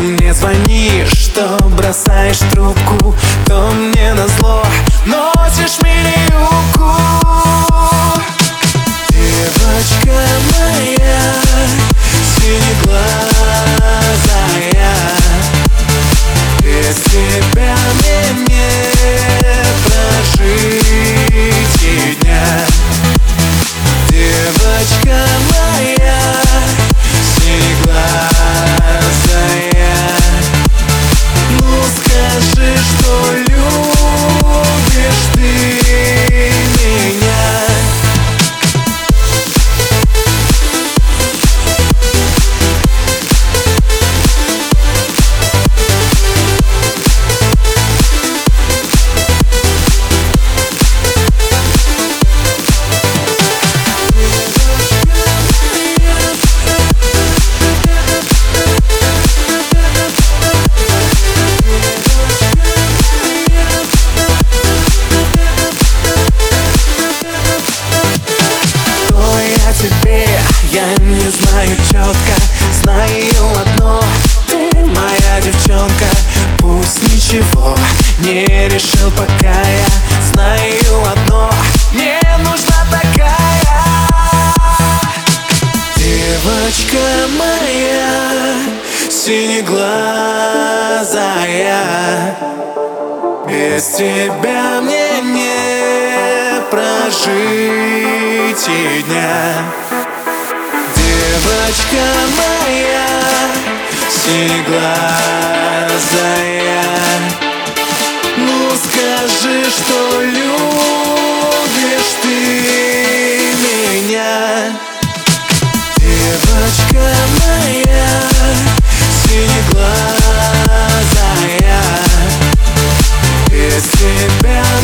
мне звонишь, что бросаешь трубку, то мне назло носишь милиюку. ничего не решил пока я Знаю одно, мне нужна такая Девочка моя, синеглазая. Без тебя мне не прожить и дня. Девочка моя, синеглазая. девочка моя Синеглазая Без тебя